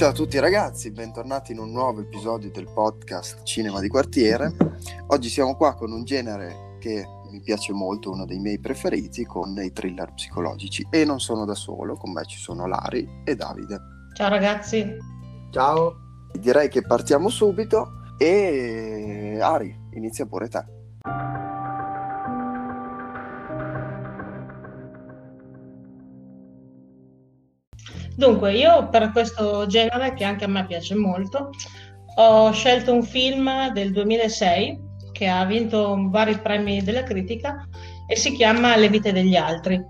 Ciao a tutti ragazzi, bentornati in un nuovo episodio del podcast Cinema di Quartiere. Oggi siamo qua con un genere che mi piace molto, uno dei miei preferiti, con i thriller psicologici. E non sono da solo, con me ci sono Lari e Davide. Ciao ragazzi. Ciao. Direi che partiamo subito e Ari, inizia pure te. Dunque, io per questo genere, che anche a me piace molto, ho scelto un film del 2006 che ha vinto vari premi della critica e si chiama Le vite degli altri,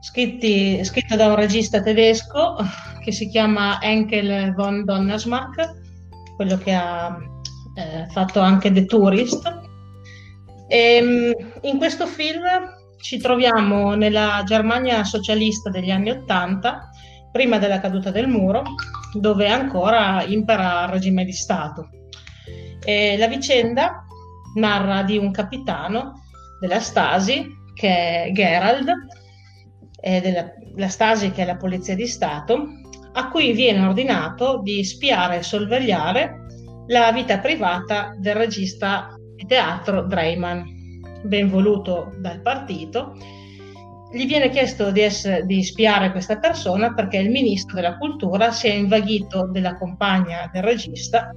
scritti, scritto da un regista tedesco che si chiama Enkel von Donnersmarck, quello che ha eh, fatto anche The Tourist. E, ehm, in questo film ci troviamo nella Germania socialista degli anni Ottanta prima della caduta del muro, dove ancora impera il regime di Stato. E la vicenda narra di un capitano della Stasi, che è Gerald, e della, la Stasi che è la polizia di Stato, a cui viene ordinato di spiare e sorvegliare la vita privata del regista di teatro Dreyman, ben voluto dal partito, gli viene chiesto di, essere, di, spiare questa persona perché il ministro della cultura si è invaghito della compagna del regista,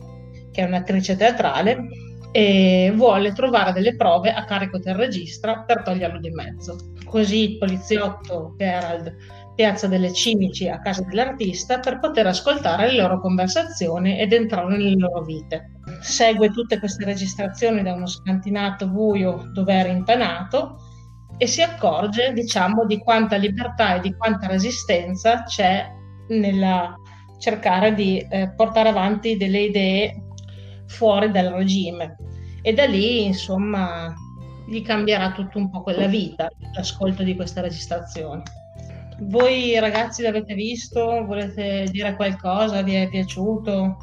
che è un'attrice teatrale, e vuole trovare delle prove a carico del regista per toglierlo di mezzo. Così il poliziotto Gerald piazza delle cimici a casa dell'artista per poter ascoltare le loro conversazioni ed entrare nelle loro vite. Segue tutte queste registrazioni da uno scantinato buio dove è rimpanato e si accorge, diciamo, di quanta libertà e di quanta resistenza c'è nel cercare di eh, portare avanti delle idee fuori dal regime. E da lì, insomma, gli cambierà tutto un po' quella vita, l'ascolto di queste registrazioni. Voi ragazzi l'avete visto? Volete dire qualcosa? Vi è piaciuto?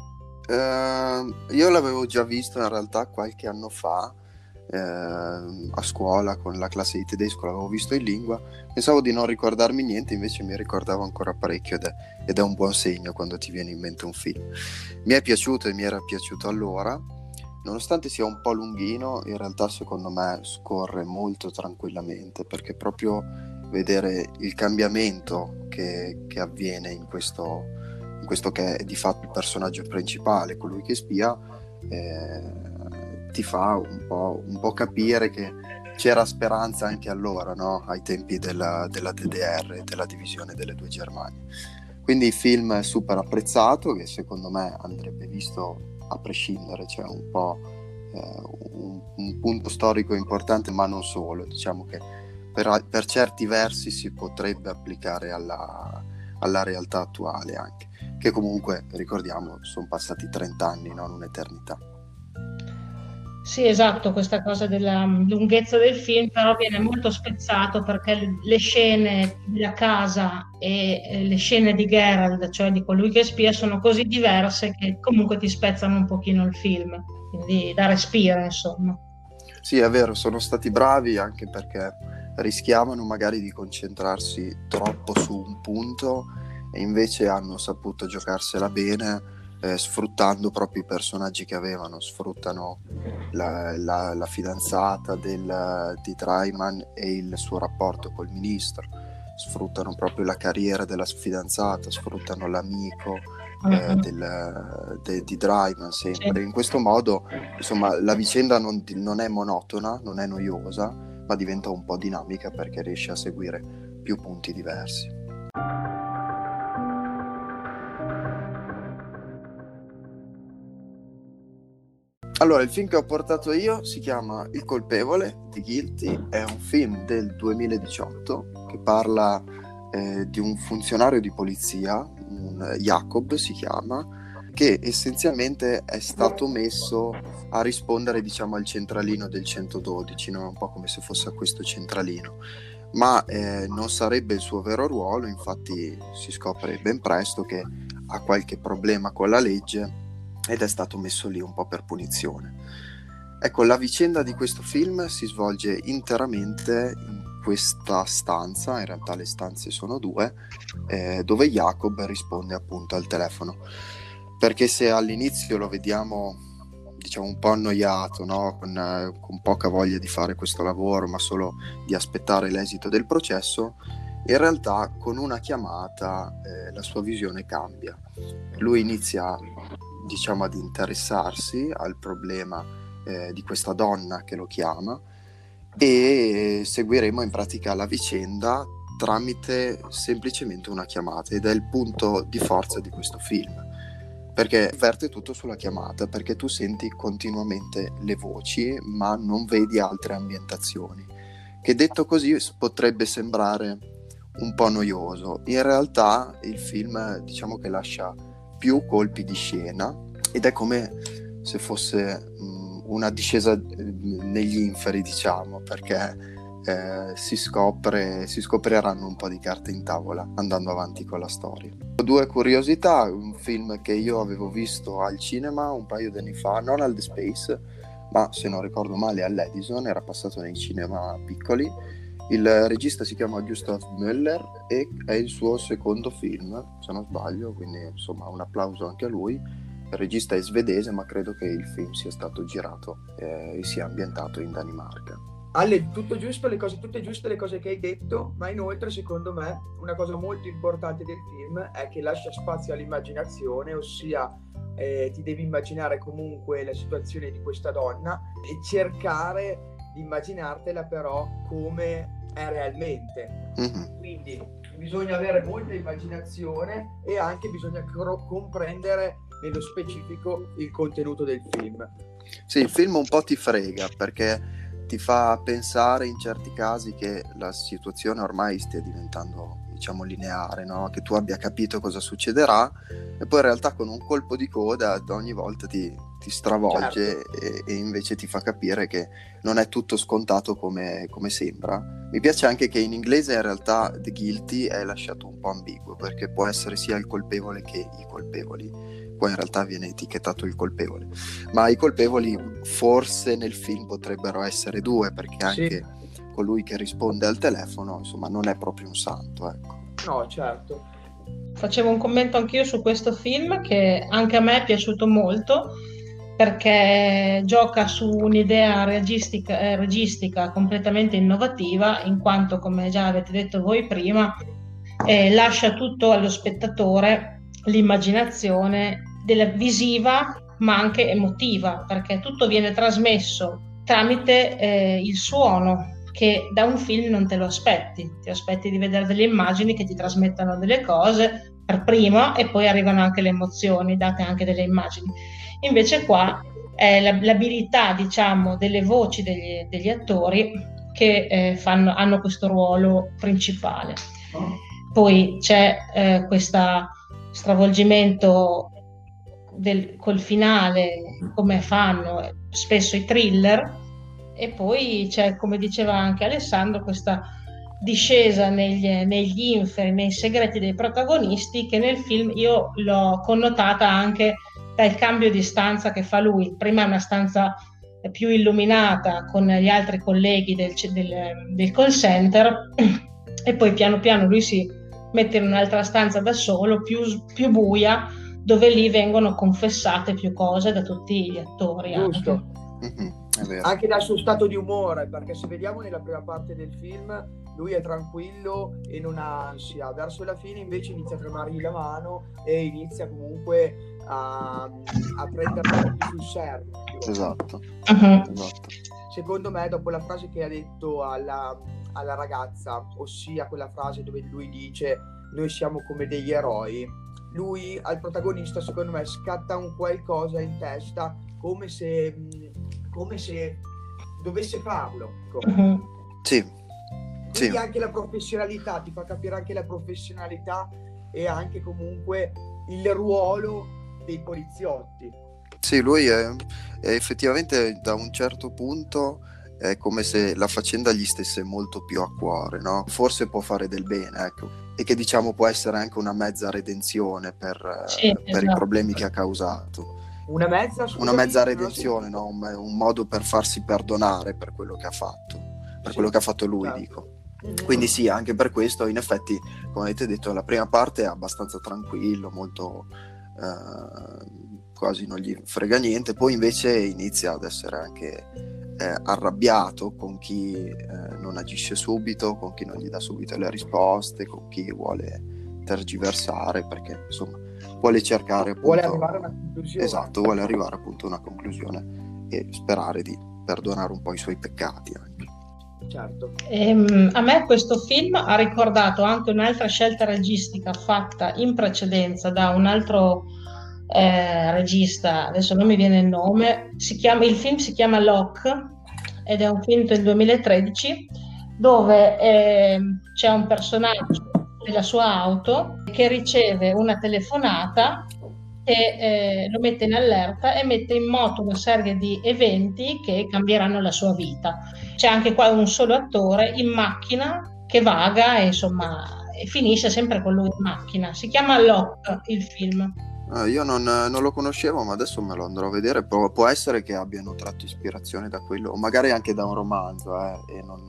Uh, io l'avevo già visto in realtà qualche anno fa eh, a scuola con la classe di tedesco, l'avevo visto in lingua, pensavo di non ricordarmi niente, invece mi ricordavo ancora parecchio ed è, ed è un buon segno quando ti viene in mente un film. Mi è piaciuto e mi era piaciuto allora, nonostante sia un po' lunghino, in realtà secondo me scorre molto tranquillamente perché proprio vedere il cambiamento che, che avviene in questo, in questo, che è di fatto il personaggio principale, colui che spia, eh, ti fa un po', un po', capire che c'era speranza anche allora, no? ai tempi della, della DDR, della divisione delle due Germanie. Quindi il film è super apprezzato, che secondo me andrebbe visto a prescindere, cioè un po' eh, un, un, punto storico importante, ma non solo, diciamo che per, per certi versi si potrebbe applicare alla, alla realtà attuale anche, che comunque ricordiamo sono passati 30 anni, non un'eternità. Sì, esatto, questa cosa della mm, lunghezza del film però viene molto spezzato perché le scene della casa e le scene di Gerald, cioè di colui che spia, sono così diverse che comunque ti spezzano un pochino il film, quindi da respiro, insomma. Sì, è vero, sono stati bravi anche perché rischiavano magari di concentrarsi troppo su un punto e invece hanno saputo giocarsela bene eh, sfruttando proprio i personaggi che avevano, sfruttano la, la, la fidanzata del, di Dryman e il suo rapporto col ministro, sfruttano proprio la carriera della fidanzata, sfruttano l'amico eh, uh-huh. del, de, di Dryman sempre. In questo modo, insomma, la vicenda non, non è monotona, non è noiosa, ma diventa un po' dinamica perché riesce a seguire più punti diversi. Allora, il film che ho portato io si chiama Il colpevole di Guilty, è un film del 2018 che parla eh, di un funzionario di polizia, un Jacob si chiama, che essenzialmente è stato messo a rispondere diciamo al centralino del 112, no? un po' come se fosse a questo centralino, ma eh, non sarebbe il suo vero ruolo, infatti si scopre ben presto che ha qualche problema con la legge ed è stato messo lì un po' per punizione. Ecco, la vicenda di questo film si svolge interamente in questa stanza, in realtà le stanze sono due, eh, dove Jacob risponde appunto al telefono. perché se all'inizio lo vediamo diciamo un po' annoiato, no? con, eh, con, poca voglia di fare questo lavoro, ma solo di aspettare l'esito del processo, in realtà con una chiamata eh, la sua visione cambia. Lui inizia diciamo ad interessarsi al problema eh, di questa donna che lo chiama e seguiremo in pratica la vicenda tramite semplicemente una chiamata ed è il punto di forza di questo film perché verte tutto sulla chiamata, perché tu senti continuamente le voci, ma non vedi altre ambientazioni. Che detto così potrebbe sembrare un po' noioso. In realtà il film diciamo che lascia più colpi di scena ed è come se fosse mh, una discesa negli inferi, diciamo, perché eh, si, scopre, si scopriranno un po' di carte in tavola andando avanti con la storia. Due curiosità, un film che io avevo visto al cinema un paio di anni fa, non al The Space, ma se non ricordo male all'Edison, era passato nei cinema piccoli. Il regista si chiama Gustav Müller e è il suo secondo film, se non sbaglio, quindi insomma un applauso anche a lui. Il regista è svedese, ma credo che il film sia stato girato eh, e sia ambientato in Danimarca. Ale, tutto giusto, le cose, tutte giuste le cose che hai detto, ma inoltre secondo me una cosa molto importante del film è che lascia spazio all'immaginazione, ossia eh, ti devi immaginare comunque la situazione di questa donna e cercare di immaginartela però come è realmente. Mm-hmm. Quindi bisogna avere molta immaginazione e anche bisogna cro- comprendere nello specifico il contenuto del film. Sì, il film un po' ti frega perché ti fa pensare in certi casi che la situazione ormai stia diventando diciamo lineare, no? che tu abbia capito cosa succederà e poi in realtà con un colpo di coda ogni volta ti, ti stravolge certo. e, e, invece ti fa capire che non è tutto scontato come, come, sembra. Mi piace anche che in inglese in realtà The Guilty è lasciato un po' ambiguo perché può essere sia il colpevole che i colpevoli poi in realtà viene etichettato il colpevole. Ma i colpevoli forse nel film potrebbero essere due, perché anche sì. Colui che risponde al telefono, insomma, non è proprio un santo, ecco. No, certo. Facevo un commento anch'io su questo film che anche a me è piaciuto molto perché gioca su un'idea registica, eh, registica completamente innovativa, in quanto, come già avete detto voi prima, eh, lascia tutto allo spettatore l'immaginazione della visiva ma anche emotiva, perché tutto viene trasmesso tramite eh, il suono, che da un film non te lo aspetti, ti aspetti di vedere delle immagini che ti trasmettano delle cose per prima e poi arrivano anche le emozioni date anche dalle immagini. Invece qua è l'abilità, diciamo, delle voci degli, degli attori che eh, fanno, hanno questo ruolo principale. Poi c'è eh, questa stravolgimento del, col finale, come fanno spesso i thriller, e poi c'è, come diceva anche Alessandro, questa discesa negli, negli inferi, nei segreti dei protagonisti, che nel film io l'ho connotata anche dal cambio di stanza che fa lui. Prima è una stanza più illuminata con gli altri colleghi del, del, del call center e poi piano piano lui si mette in un'altra stanza da solo, più, più buia, dove lì vengono confessate più cose da tutti gli attori. Giusto. Anche. Anche dal suo stato di umore, perché se vediamo nella prima parte del film, lui è tranquillo e non ha ansia. Verso la fine invece inizia a tremargli la mano e inizia comunque a, a prendere un po' più sul serio. Esatto. Uh-huh. esatto. Secondo me, dopo la frase che ha detto alla, alla ragazza, ossia quella frase dove lui dice noi siamo come degli eroi, lui al protagonista secondo me scatta un qualcosa in testa come se, come se dovesse farlo. Uh-huh. Sì. Quindi sì. anche la professionalità, ti fa capire anche la professionalità e anche comunque il ruolo dei poliziotti. Sì, lui è, è effettivamente da un certo punto è come se la faccenda gli stesse molto più a cuore, no? Forse può fare del bene, ecco. E che diciamo può essere anche una mezza redenzione per, sì, per esatto. i problemi che ha causato. Una mezza, una mezza redenzione, no? un, un, modo per farsi perdonare per quello che ha fatto, per sì. quello che ha fatto lui, certo. dico. Mm-hmm. Quindi sì, anche per questo, in effetti, come avete detto, la prima parte è abbastanza tranquillo, molto eh, quasi non gli frega niente, poi invece inizia ad essere anche eh, arrabbiato con chi eh, non agisce subito, con chi non gli dà subito le risposte, con chi vuole tergiversare, perché insomma vuole cercare appunto... Vuole arrivare a una conclusione. Esatto, vuole arrivare appunto a una conclusione e sperare di perdonare un po' i suoi peccati anche. Certo. Ehm, a me questo film ha ricordato anche un'altra scelta registica fatta in precedenza da un altro eh, regista, adesso non mi viene il nome, chiama, il film si chiama Locke ed è un film del 2013 dove eh, c'è un personaggio della sua auto che riceve una telefonata e eh, lo mette in allerta e mette in moto una serie di eventi che cambieranno la sua vita. C'è anche qua un solo attore in macchina che vaga e insomma e finisce sempre con lui in macchina. Si chiama Locke il film. Ah, io non, non, lo conoscevo, ma adesso me lo andrò a vedere. Può, può, essere che abbiano tratto ispirazione da quello, o magari anche da un romanzo. Eh, e non,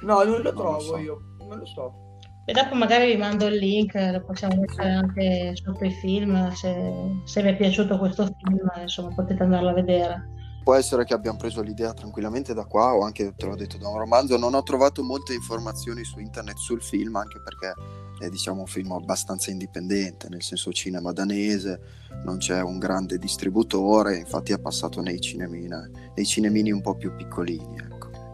no, non lo non trovo lo so. io, non lo so. E dopo magari vi mando il link, lo possiamo mettere anche sotto i film, se, se vi è piaciuto questo film, insomma potete andarlo a vedere. Può essere che abbiamo preso l'idea tranquillamente da qua o anche, te l'ho detto, da un romanzo. Non ho trovato molte informazioni su internet sul film, anche perché è diciamo, un film abbastanza indipendente, nel senso cinema danese, non c'è un grande distributore, infatti è passato nei cinemini, nei cinemini un po' più piccolini.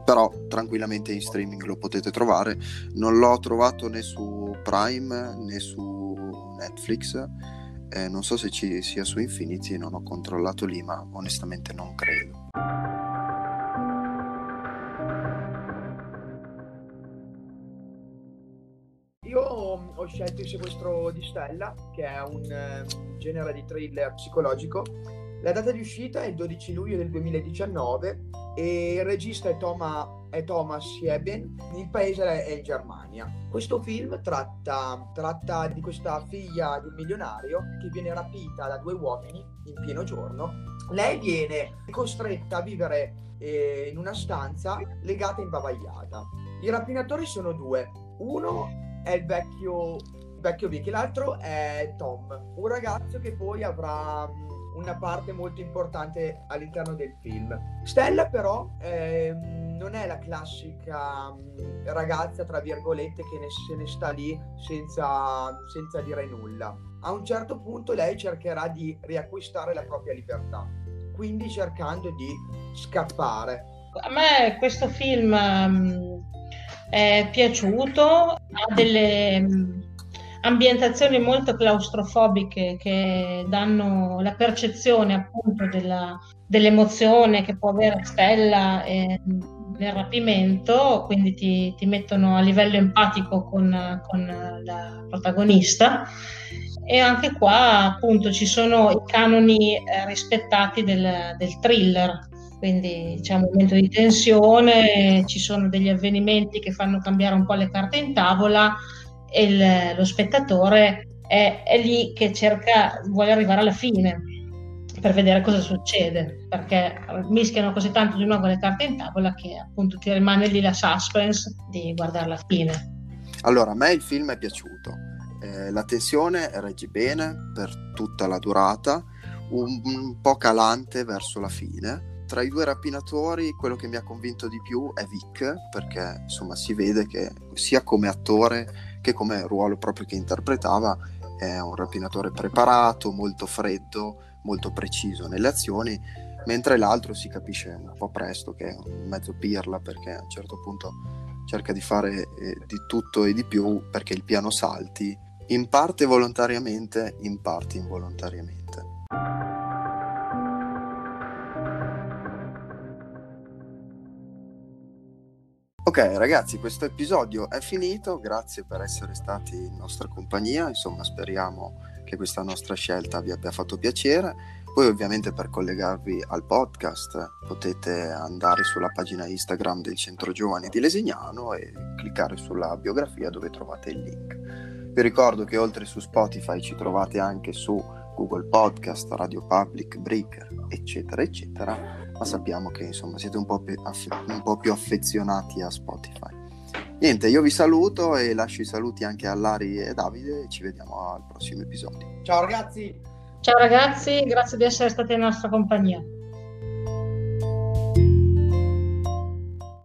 Però tranquillamente in streaming lo potete trovare. Non l'ho trovato né su Prime né su Netflix. Eh, non so se ci sia su Infinity, non ho controllato lì, ma onestamente non credo. Io ho scelto il sequestro di Stella, che è un eh, genere di thriller psicologico la data di uscita è il 12 luglio del 2019 e il regista è, Toma, è Thomas Sieben, il paese è in Germania. Questo film tratta, tratta di questa figlia di un milionario che viene rapita da due uomini in pieno giorno. Lei viene costretta a vivere eh, in una stanza legata e imbavagliata. I rapinatori sono due. Uno è il vecchio, vecchio Vic, l'altro è Tom, un ragazzo che poi avrà una parte molto importante all'interno del film. Stella però eh, non è la classica mm, ragazza, tra virgolette, che ne, se ne sta lì senza, senza dire nulla. A un certo punto lei cercherà di riacquistare la propria libertà, quindi cercando di scappare. A me questo film um, è piaciuto, ha delle um, ambientazioni molto claustrofobiche che danno la percezione appunto della, dell'emozione che può avere Stella eh, nel rapimento, quindi ti, ti, mettono a livello empatico con, con la protagonista. E anche qua appunto ci sono i canoni eh, rispettati del, del thriller, quindi c'è un momento di tensione, ci sono degli avvenimenti che fanno cambiare un po' le carte in tavola, il, lo spettatore è, è, lì che cerca, vuole arrivare alla fine per vedere cosa succede, perché mischiano così tanto di nuovo le carte in tavola che appunto ti rimane lì la suspense di guardare la fine. Allora, a me il film è piaciuto, eh, la tensione regge bene per tutta la durata, un, un po' calante verso la fine, tra i due rapinatori quello che mi ha convinto di più è Vic perché insomma si vede che sia come attore che come ruolo proprio che interpretava è un rapinatore preparato, molto freddo, molto preciso nelle azioni, mentre l'altro si capisce un po' presto che è un mezzo pirla perché a un certo punto cerca di fare eh, di tutto e di più perché il piano salti, in parte volontariamente, in parte involontariamente. Ok ragazzi, questo episodio è finito, grazie per essere stati in nostra compagnia, insomma speriamo che questa nostra scelta vi abbia fatto piacere. Poi ovviamente per collegarvi al podcast potete andare sulla pagina Instagram del Centro Giovani di Lesignano e cliccare sulla biografia dove trovate il link. Vi ricordo che oltre su Spotify ci trovate anche su Google Podcast, Radio Public, Breaker, eccetera, eccetera ma sappiamo che insomma siete un po, più, un po' più affezionati a Spotify. Niente, io vi saluto e lascio i saluti anche a Lari e Davide e ci vediamo al prossimo episodio. Ciao ragazzi! Ciao ragazzi, grazie di essere stati in nostra compagnia.